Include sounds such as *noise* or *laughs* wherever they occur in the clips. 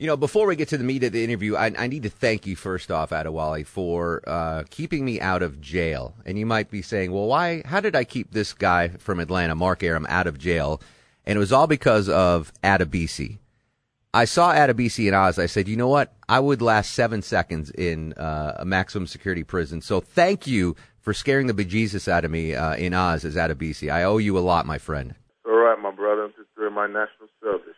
You know, before we get to the meat of the interview, I, I need to thank you first off, Adewale, for uh, keeping me out of jail. And you might be saying, well, why? How did I keep this guy from Atlanta, Mark Arum, out of jail? And it was all because of Adebisi. I saw Adebisi in Oz. I said, you know what? I would last seven seconds in uh, a maximum security prison. So thank you for scaring the bejesus out of me uh, in Oz as Adebisi. I owe you a lot, my friend. All right, my brother. I'm just doing my national service.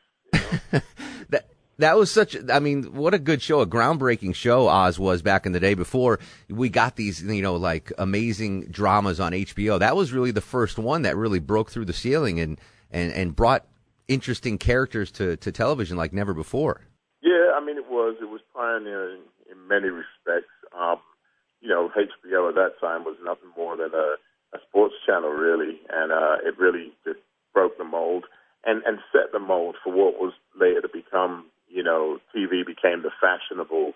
That was such. I mean, what a good show, a groundbreaking show. Oz was back in the day before we got these, you know, like amazing dramas on HBO. That was really the first one that really broke through the ceiling and and and brought interesting characters to to television like never before. Yeah, I mean, it was it was pioneering in many respects. Um, you know, HBO at that time was nothing more than a, a sports channel, really, and uh, it really just broke the mold and and set the mold for what was later to become you know, TV became the fashionable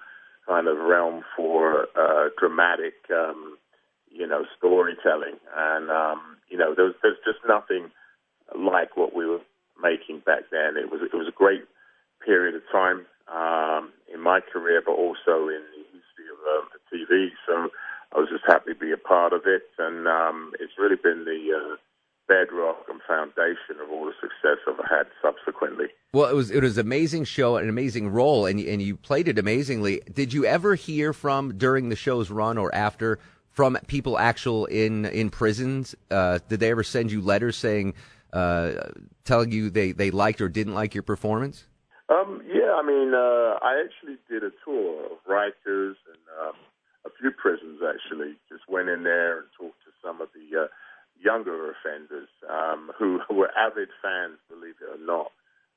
kind of realm for uh, dramatic, um, you know, storytelling. And, um, you know, there's, there's just nothing like what we were making back then. It was, it was a great period of time um, in my career, but also in the history of uh, the TV. So I was just happy to be a part of it. And um, it's really been the, uh, bedrock and foundation of all the success I've had subsequently. Well, it was it was an amazing show, an amazing role, and and you played it amazingly. Did you ever hear from during the show's run or after from people actual in in prisons? Uh, did they ever send you letters saying, uh, telling you they they liked or didn't like your performance? Um, yeah, I mean, uh, I actually did a tour of Rikers and um, a few prisons. Actually, just went in there and talked to some of the uh, younger offenders um, who *laughs* were avid fans, believe it or not.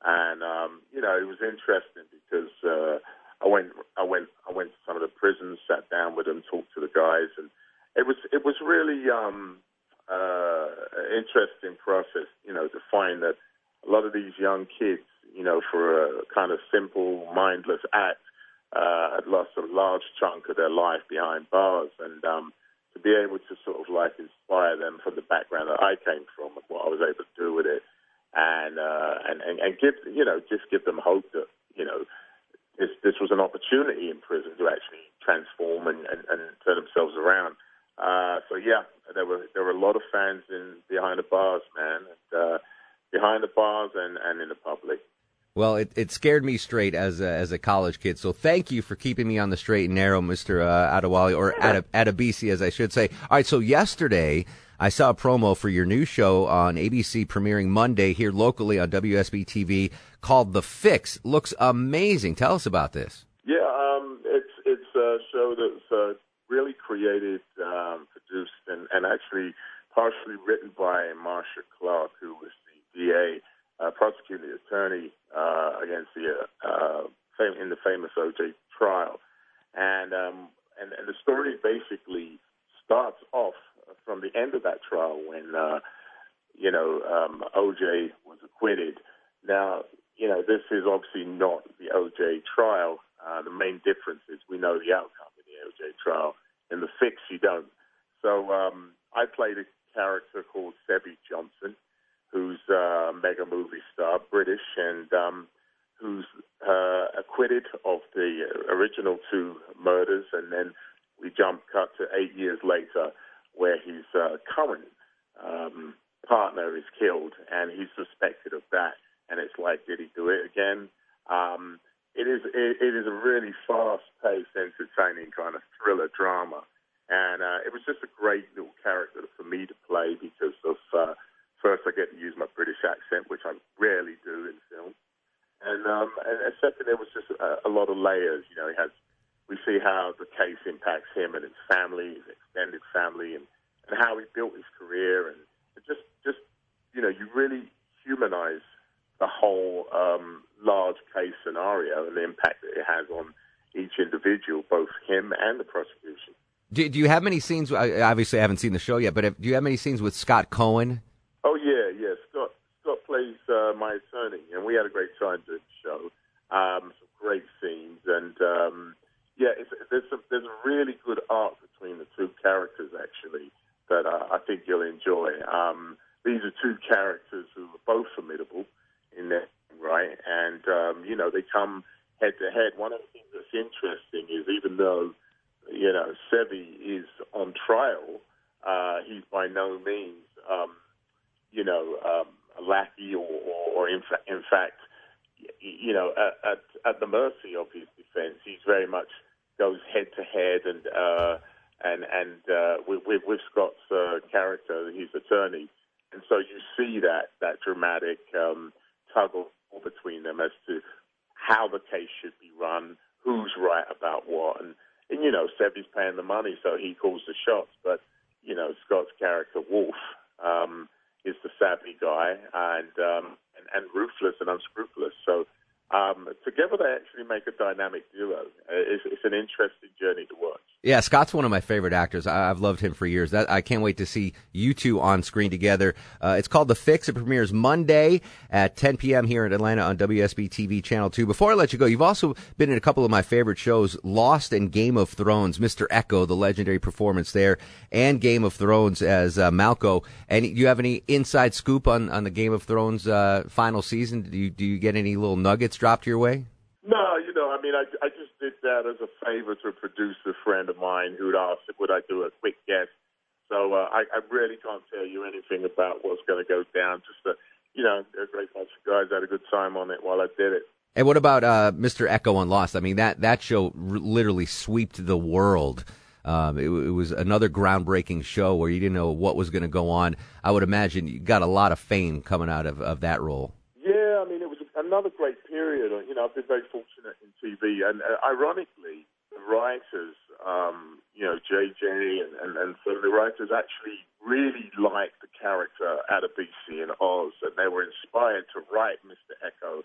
And um, you know, it was interesting because uh, I went, I went, I went to some of the prisons, sat down with them, talked to the guys, and it was, it was really um, uh, interesting process. You know, to find that a lot of these young kids, you know, for a kind of simple, mindless act, uh, had lost a large chunk of their life behind bars, and um, to be able to sort of like inspire them from the background that I came from and what I was able to do with it, and uh, and, and and give you know just give them hope that you know this this was an opportunity in prison to actually transform and, and, and turn themselves around. Uh, so yeah, there were there were a lot of fans in behind the bars, man, and, uh, behind the bars and, and in the public. Well, it, it scared me straight as a, as a college kid. So thank you for keeping me on the straight and narrow, Mr. Uh, Adewale, or Ad- Adebisi, as I should say. All right, so yesterday I saw a promo for your new show on ABC premiering Monday here locally on WSB TV called The Fix. Looks amazing. Tell us about this. Yeah, um, it's it's a show that's uh, really created, um, produced, and, and actually partially written by Marcia Clark, who was the DA uh, prosecuting the attorney uh, against the uh, fam- in the famous OJ trial, and um, and, and the story basically starts off from the end of that trial when uh, you know um, OJ was acquitted. Now you know this is obviously not the OJ trial. Uh, the main difference is we know the outcome in the OJ trial. In the fix, you don't. So um, I played a character called Sevvy Johnson, who's a mega movie star, British, and um, who's uh, acquitted of the original two murders. And then we jump cut to eight years later, where his uh, current um, partner is killed, and he's suspected of that. And it's like, did he do it again? Um, it is it, it is a really fast-paced, entertaining kind of thriller drama, and uh, it was just a great little character for me to play because of uh, First, I get to use my British accent, which I rarely do in. And, um, and, and second, there was just a, a lot of layers. You know, he has, we see how the case impacts him and his family, his extended family, and, and how he built his career. And just, just, you know, you really humanize the whole um, large case scenario and the impact that it has on each individual, both him and the prosecution. Do, do you have many scenes? Obviously, I haven't seen the show yet, but have, do you have many scenes with Scott Cohen? Oh yeah, yeah. Scott Scott plays uh, my attorney, and we had a great time doing the show. Um, some great scenes, and um, yeah, there's some, there's a really good arc between the two characters actually that uh, I think you'll enjoy. Um, these are two characters who are both formidable in their right, and um, you know they come head to head. One of the things that's interesting is even though you know Sevvy is on trial, uh, he's by no means um, you know um, a lackey or, or, or in, fa- in fact you know at, at, at the mercy of his defense. He's very much goes head to head and uh, and and uh, with, with, with Scott's uh, character, his attorney, and so you see that that dramatic um, tug of war between them as to how the case should be run, who's right about what, and and you know Sevvy's paying the money, so he calls the shots. But you know Scott's character Wolf um, is the savvy guy and, um, and and ruthless and unscrupulous. So um, together they actually make a dynamic duo. Uh, it's, it's an interesting journey to watch. Yeah, Scott's one of my favorite actors. I, have loved him for years. That, I can't wait to see you two on screen together. Uh, it's called The Fix. It premieres Monday at 10 p.m. here in Atlanta on WSB TV Channel 2. Before I let you go, you've also been in a couple of my favorite shows, Lost and Game of Thrones. Mr. Eko, the legendary performance there, and Game of Thrones as uh, Malko. And you have any inside scoop on, on the Game of Thrones uh, final season? Do you, do you get any little nuggets dropped your way? No, you know, I mean, I, I did that as a favor to a producer friend of mine who'd asked would I do a quick guest. So uh, I, I really can't tell you anything about what's going to go down. Just a, you know, a great bunch of guys had a good time on it while I did it. And what about uh, Mr. Eko on Lost? I mean, that that show r- literally swept the world. Um, it, it, was another groundbreaking show where you didn't know what was going to go on. I would imagine you got a lot of fame coming out of, of that role. Yeah, I mean, it was another great period. You know, I've been very fortunate in TV, and uh, ironically, the writers, um, you know, JJ and, and, and so the writers actually really liked the character Adebisi in Oz, and they were inspired to write Mr. Eko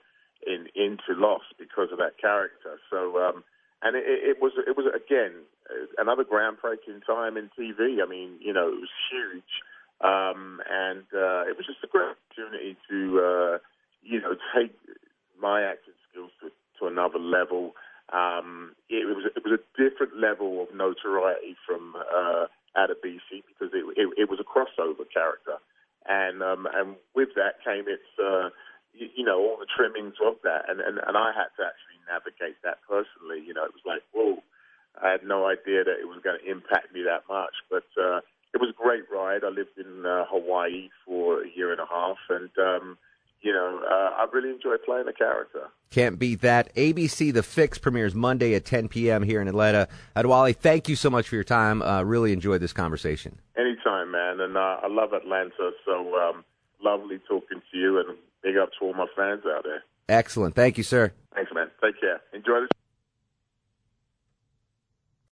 in into Lost because of that character. So, um, and it, it was it was again another groundbreaking time in TV. I mean, you know, it was huge, um, and uh, it was just a great opportunity to. Uh, you know, take my acting skills to, to another level. Um, it was it was a different level of notoriety from uh, Adebisi because it, it, it was a crossover character, and um, and with that came its uh, you, you know all the trimmings of that, and, and and I had to actually navigate that personally. You know, it was like whoa, I had no idea that it was going to impact me that much, but. Uh, it was a great ride. I lived in uh, Hawaii for a year and a half, and um, you know, uh, I really enjoy playing the character. Can't beat that. ABC The Fix premieres Monday at 10 p.m. here in Atlanta. Adewale, thank you so much for your time. Uh, really enjoyed this conversation. Anytime, man. And uh, I love Atlanta, so um, lovely talking to you, and big up to all my fans out there. Excellent. Thank you, sir. Thanks, man. Take care. Enjoy this.